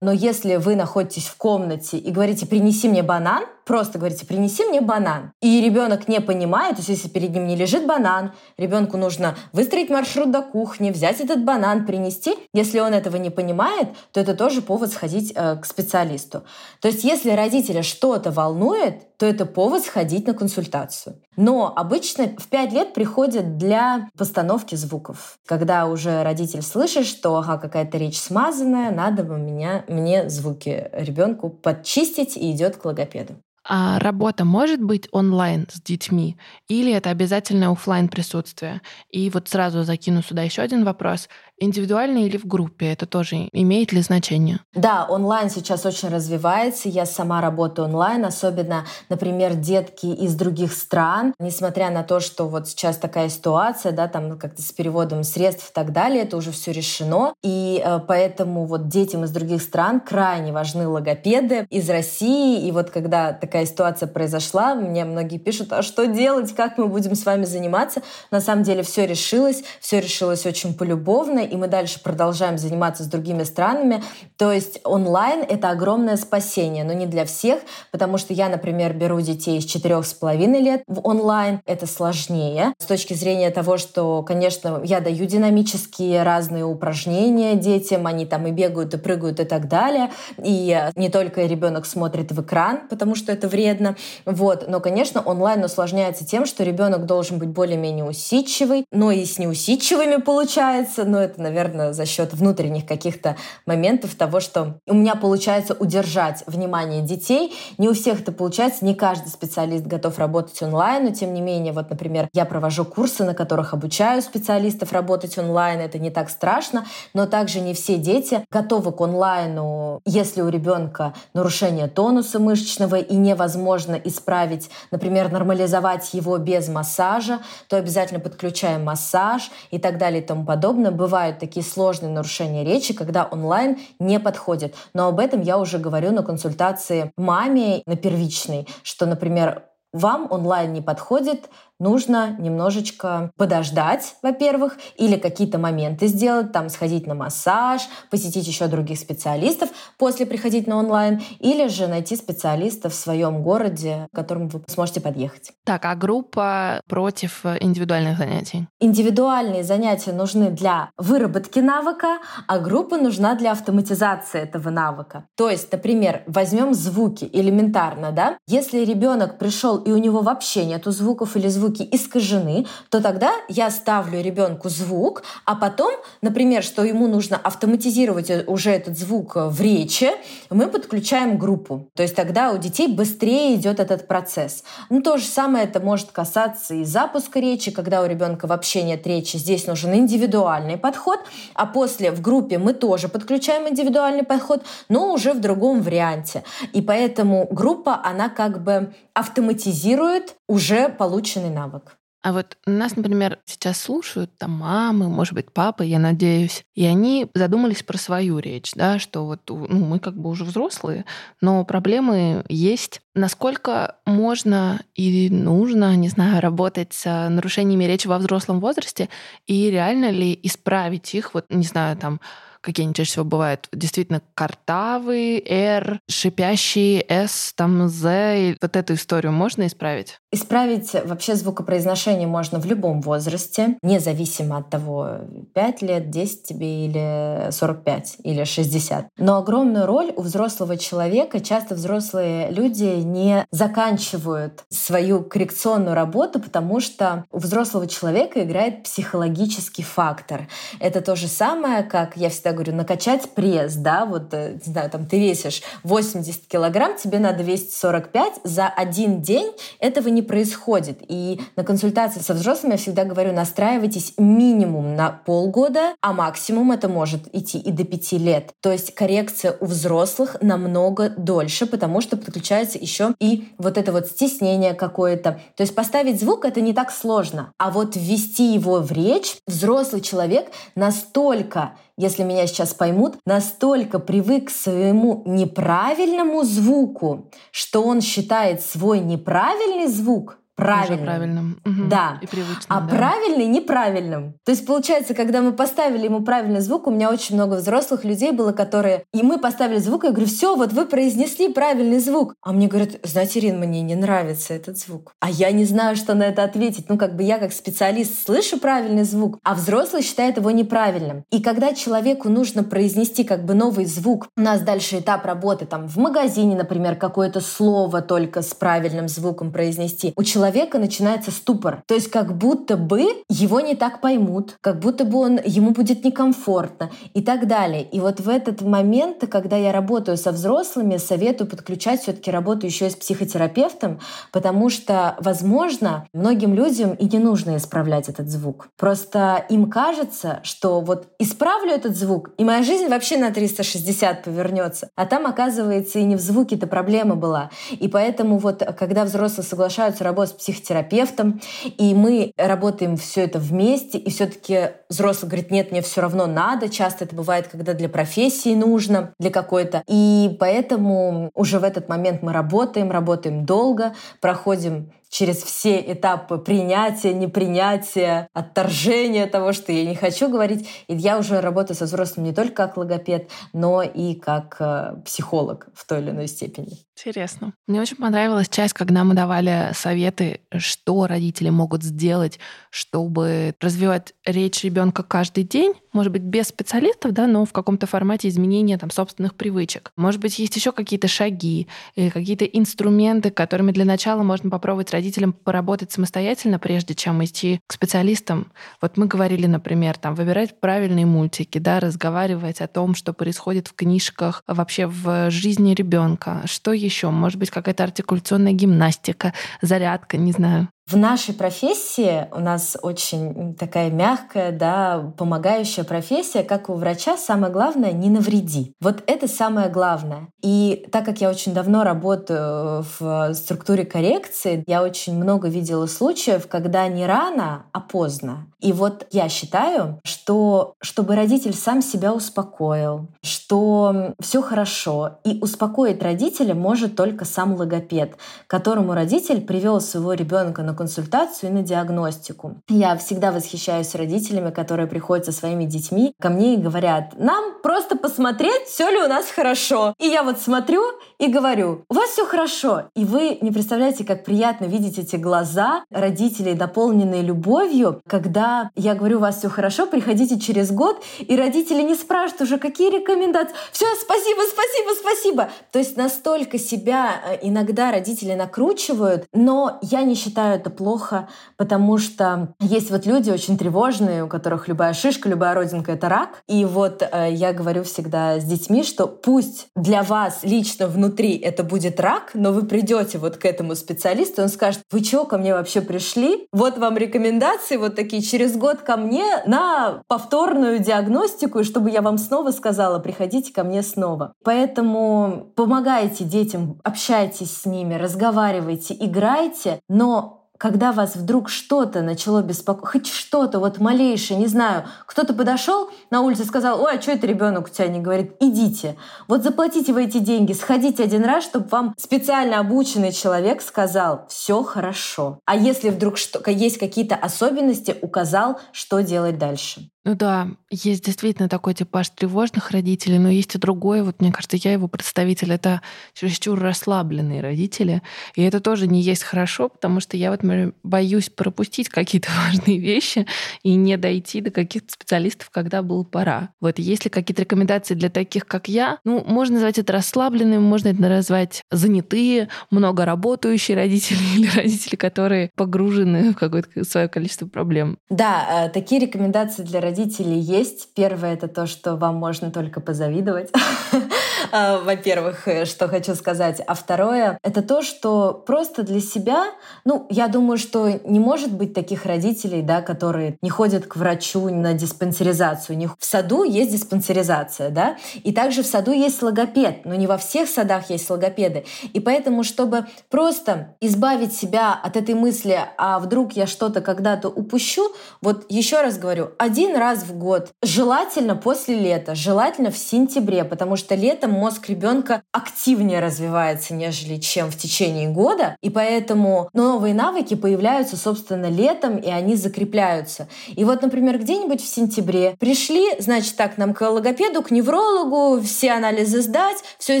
но если вы находитесь в комнате и говорите «принеси мне банан», просто говорите «принеси мне банан», и ребенок не понимает, то есть если перед ним не лежит банан, ребенку нужно выстроить маршрут до кухни, взять этот банан, принести. Если он этого не понимает, то это тоже повод сходить э, к специалисту. То есть если родителя что-то волнует, то это повод сходить на консультацию. Но обычно в 5 лет приходят для постановки звуков. Когда уже родитель слышит, что ага, какая-то речь смазанная, надо бы меня, мне звуки ребенку подчистить и идет к логопеду. А работа может быть онлайн с детьми или это обязательно офлайн присутствие? И вот сразу закину сюда еще один вопрос. Индивидуально или в группе? Это тоже имеет ли значение? Да, онлайн сейчас очень развивается. Я сама работаю онлайн, особенно, например, детки из других стран. Несмотря на то, что вот сейчас такая ситуация, да, там как-то с переводом средств и так далее, это уже все решено. И э, поэтому вот детям из других стран крайне важны логопеды из России. И вот когда такая ситуация произошла, мне многие пишут, а что делать, как мы будем с вами заниматься? На самом деле все решилось, все решилось очень полюбовно, и мы дальше продолжаем заниматься с другими странами. То есть онлайн — это огромное спасение, но не для всех, потому что я, например, беру детей с четырех с половиной лет в онлайн. Это сложнее с точки зрения того, что, конечно, я даю динамические разные упражнения детям, они там и бегают, и прыгают, и так далее. И не только ребенок смотрит в экран, потому что это вредно. Вот. Но, конечно, онлайн усложняется тем, что ребенок должен быть более-менее усидчивый, но и с неусидчивыми получается, но это наверное, за счет внутренних каких-то моментов того, что у меня получается удержать внимание детей. Не у всех это получается, не каждый специалист готов работать онлайн, но тем не менее, вот, например, я провожу курсы, на которых обучаю специалистов работать онлайн, это не так страшно, но также не все дети готовы к онлайну, если у ребенка нарушение тонуса мышечного и невозможно исправить, например, нормализовать его без массажа, то обязательно подключаем массаж и так далее и тому подобное. Бывают бывают такие сложные нарушения речи, когда онлайн не подходит. Но об этом я уже говорю на консультации маме на первичной, что, например, вам онлайн не подходит, нужно немножечко подождать, во-первых, или какие-то моменты сделать, там сходить на массаж, посетить еще других специалистов, после приходить на онлайн, или же найти специалиста в своем городе, к которому вы сможете подъехать. Так, а группа против индивидуальных занятий? Индивидуальные занятия нужны для выработки навыка, а группа нужна для автоматизации этого навыка. То есть, например, возьмем звуки элементарно, да? Если ребенок пришел и у него вообще нету звуков или звуки звуки искажены, то тогда я ставлю ребенку звук, а потом, например, что ему нужно автоматизировать уже этот звук в речи, мы подключаем группу. То есть тогда у детей быстрее идет этот процесс. Ну, то же самое это может касаться и запуска речи, когда у ребенка вообще нет речи. Здесь нужен индивидуальный подход, а после в группе мы тоже подключаем индивидуальный подход, но уже в другом варианте. И поэтому группа, она как бы автоматизирует уже полученный навык. А вот нас, например, сейчас слушают там мамы, может быть, папы, я надеюсь, и они задумались про свою речь, да, что вот ну, мы как бы уже взрослые, но проблемы есть. Насколько можно и нужно, не знаю, работать с нарушениями речи во взрослом возрасте, и реально ли исправить их, вот, не знаю, там, какие они чаще всего бывают, действительно картавый, R, шипящий, S, там, Z. Вот эту историю можно исправить? Исправить вообще звукопроизношение можно в любом возрасте, независимо от того, 5 лет, 10 тебе или 45 или 60. Но огромную роль у взрослого человека, часто взрослые люди не заканчивают свою коррекционную работу, потому что у взрослого человека играет психологический фактор. Это то же самое, как я всегда говорю, накачать пресс, да, вот, э, не знаю, там ты весишь 80 килограмм, тебе надо весить 45, за один день этого не происходит. И на консультации со взрослыми я всегда говорю, настраивайтесь минимум на полгода, а максимум это может идти и до пяти лет. То есть коррекция у взрослых намного дольше, потому что подключается еще и вот это вот стеснение какое-то. То есть поставить звук это не так сложно, а вот ввести его в речь взрослый человек настолько если меня сейчас поймут, настолько привык к своему неправильному звуку, что он считает свой неправильный звук правильным. Уже правильным. Угу. Да. И привычным, а да. правильный неправильным. То есть получается, когда мы поставили ему правильный звук, у меня очень много взрослых людей было, которые... И мы поставили звук, и я говорю, все, вот вы произнесли правильный звук. А мне говорят, знаете, Ирина, мне не нравится этот звук. А я не знаю, что на это ответить. Ну, как бы я как специалист слышу правильный звук, а взрослый считает его неправильным. И когда человеку нужно произнести как бы новый звук, у нас дальше этап работы там в магазине, например, какое-то слово только с правильным звуком произнести. У человека человека начинается ступор. То есть как будто бы его не так поймут, как будто бы он, ему будет некомфортно и так далее. И вот в этот момент, когда я работаю со взрослыми, советую подключать все-таки работу еще и с психотерапевтом, потому что, возможно, многим людям и не нужно исправлять этот звук. Просто им кажется, что вот исправлю этот звук, и моя жизнь вообще на 360 повернется. А там, оказывается, и не в звуке-то проблема была. И поэтому вот, когда взрослые соглашаются работать с психотерапевтом, и мы работаем все это вместе, и все-таки взрослый говорит, нет, мне все равно надо. Часто это бывает, когда для профессии нужно, для какой-то. И поэтому уже в этот момент мы работаем, работаем долго, проходим через все этапы принятия, непринятия, отторжения того, что я не хочу говорить. И я уже работаю со взрослым не только как логопед, но и как э, психолог в той или иной степени. Интересно. Мне очень понравилась часть, когда мы давали советы, что родители могут сделать, чтобы развивать речь ребенка каждый день. Может быть, без специалистов, да, но в каком-то формате изменения там, собственных привычек. Может быть, есть еще какие-то шаги, какие-то инструменты, которыми для начала можно попробовать родителям поработать самостоятельно, прежде чем идти к специалистам. Вот мы говорили, например, там, выбирать правильные мультики, да, разговаривать о том, что происходит в книжках, вообще в жизни ребенка. Что еще? Может быть, какая-то артикуляционная гимнастика, зарядка, не знаю. В нашей профессии у нас очень такая мягкая, да, помогающая профессия, как у врача, самое главное — не навреди. Вот это самое главное. И так как я очень давно работаю в структуре коррекции, я очень много видела случаев, когда не рано, а поздно. И вот я считаю, что чтобы родитель сам себя успокоил, что все хорошо, и успокоить родителя может только сам логопед, которому родитель привел своего ребенка на на консультацию и на диагностику. Я всегда восхищаюсь родителями, которые приходят со своими детьми ко мне и говорят, нам просто посмотреть, все ли у нас хорошо. И я вот смотрю и говорю, у вас все хорошо. И вы не представляете, как приятно видеть эти глаза родителей, наполненные любовью, когда я говорю, у вас все хорошо, приходите через год, и родители не спрашивают уже, какие рекомендации. Все, спасибо, спасибо, спасибо. То есть настолько себя э, иногда родители накручивают, но я не считаю это плохо, потому что есть вот люди очень тревожные, у которых любая шишка, любая родинка — это рак. И вот э, я говорю всегда с детьми, что пусть для вас лично внутри это будет рак, но вы придете вот к этому специалисту, он скажет, вы чего ко мне вообще пришли? Вот вам рекомендации вот такие через год ко мне на повторную диагностику, и чтобы я вам снова сказала, приходите ко мне снова. Поэтому помогайте детям, общайтесь с ними, разговаривайте, играйте, но когда вас вдруг что-то начало беспокоить, хоть что-то, вот малейшее, не знаю, кто-то подошел на улице и сказал, ой, а что это ребенок у тебя не говорит, идите. Вот заплатите вы эти деньги, сходите один раз, чтобы вам специально обученный человек сказал, все хорошо. А если вдруг что, есть какие-то особенности, указал, что делать дальше. Ну да, есть действительно такой типаж тревожных родителей, но есть и другой. Вот мне кажется, я его представитель. Это чересчур расслабленные родители. И это тоже не есть хорошо, потому что я вот боюсь пропустить какие-то важные вещи и не дойти до каких-то специалистов, когда было пора. Вот есть ли какие-то рекомендации для таких, как я? Ну, можно назвать это расслабленными, можно это назвать занятые, много работающие родители или родители, которые погружены в какое-то свое количество проблем. Да, э, такие рекомендации для родителей родителей есть. Первое — это то, что вам можно только позавидовать. А, во-первых, э, что хочу сказать. А второе — это то, что просто для себя, ну, я думаю, что не может быть таких родителей, да, которые не ходят к врачу на диспансеризацию. В саду есть диспансеризация, да, и также в саду есть логопед, но не во всех садах есть логопеды. И поэтому, чтобы просто избавить себя от этой мысли, а вдруг я что-то когда-то упущу, вот еще раз говорю, один раз в год. Желательно после лета, желательно в сентябре, потому что летом мозг ребенка активнее развивается, нежели чем в течение года, и поэтому новые навыки появляются, собственно, летом, и они закрепляются. И вот, например, где-нибудь в сентябре пришли, значит, так, нам к логопеду, к неврологу, все анализы сдать, все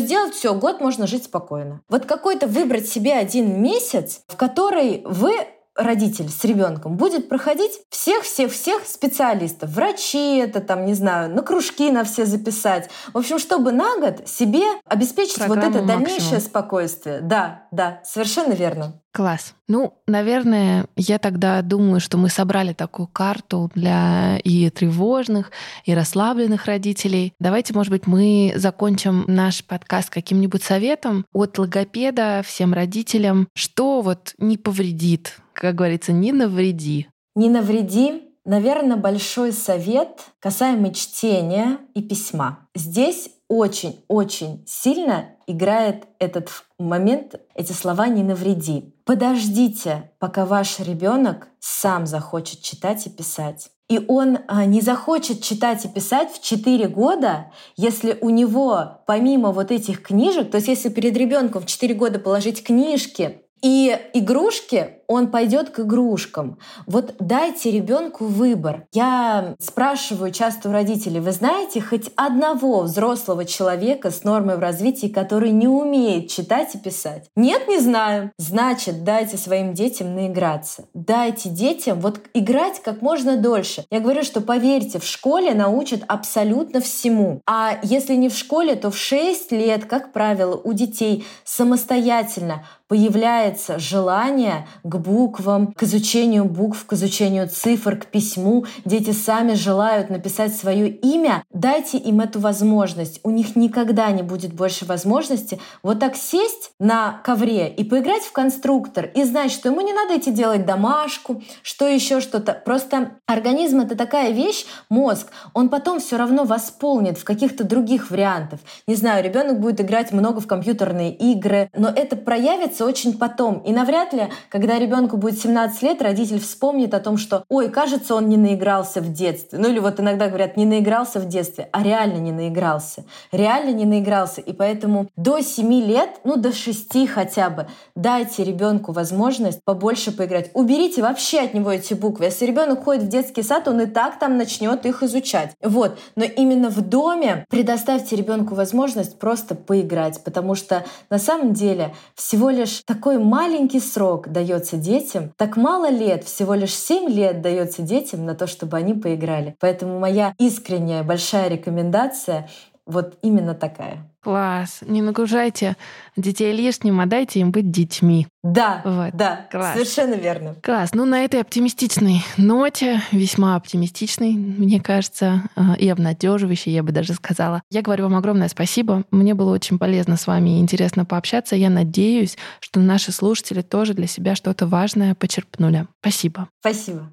сделать, все, год можно жить спокойно. Вот какой-то выбрать себе один месяц, в который вы родитель с ребенком будет проходить всех-всех-всех специалистов. Врачи это там, не знаю, на кружки на все записать. В общем, чтобы на год себе обеспечить Программу вот это дальнейшее максимум. спокойствие. Да, да, совершенно верно. Класс. Ну, наверное, я тогда думаю, что мы собрали такую карту для и тревожных, и расслабленных родителей. Давайте, может быть, мы закончим наш подкаст каким-нибудь советом от логопеда всем родителям, что вот не повредит, как говорится, не навреди. Не навреди, наверное, большой совет касаемый чтения и письма. Здесь очень-очень сильно играет этот момент, эти слова «не навреди». Подождите, пока ваш ребенок сам захочет читать и писать. И он а, не захочет читать и писать в 4 года, если у него помимо вот этих книжек, то есть если перед ребенком в 4 года положить книжки и игрушки, он пойдет к игрушкам. Вот дайте ребенку выбор. Я спрашиваю часто у родителей, вы знаете хоть одного взрослого человека с нормой в развитии, который не умеет читать и писать? Нет, не знаю. Значит, дайте своим детям наиграться. Дайте детям вот играть как можно дольше. Я говорю, что поверьте, в школе научат абсолютно всему. А если не в школе, то в 6 лет, как правило, у детей самостоятельно появляется желание к буквам, к изучению букв, к изучению цифр, к письму. Дети сами желают написать свое имя. Дайте им эту возможность. У них никогда не будет больше возможности вот так сесть на ковре и поиграть в конструктор и знать, что ему не надо идти делать домашку, что еще что-то. Просто организм — это такая вещь, мозг, он потом все равно восполнит в каких-то других вариантах. Не знаю, ребенок будет играть много в компьютерные игры, но это проявится очень потом. И навряд ли, когда ребенку будет 17 лет, родитель вспомнит о том, что, ой, кажется, он не наигрался в детстве. Ну или вот иногда говорят, не наигрался в детстве, а реально не наигрался. Реально не наигрался. И поэтому до 7 лет, ну до 6 хотя бы, дайте ребенку возможность побольше поиграть. Уберите вообще от него эти буквы. Если ребенок ходит в детский сад, он и так там начнет их изучать. Вот. Но именно в доме предоставьте ребенку возможность просто поиграть, потому что на самом деле всего лишь такой маленький срок дается детям, так мало лет, всего лишь 7 лет дается детям на то, чтобы они поиграли. Поэтому моя искренняя большая рекомендация вот именно такая. Класс. Не нагружайте детей лишним, а дайте им быть детьми. Да, вот. да, Класс. совершенно верно. Класс. Ну, на этой оптимистичной ноте, весьма оптимистичной, мне кажется, э, и обнадеживающей, я бы даже сказала. Я говорю вам огромное спасибо. Мне было очень полезно с вами и интересно пообщаться. Я надеюсь, что наши слушатели тоже для себя что-то важное почерпнули. Спасибо. Спасибо.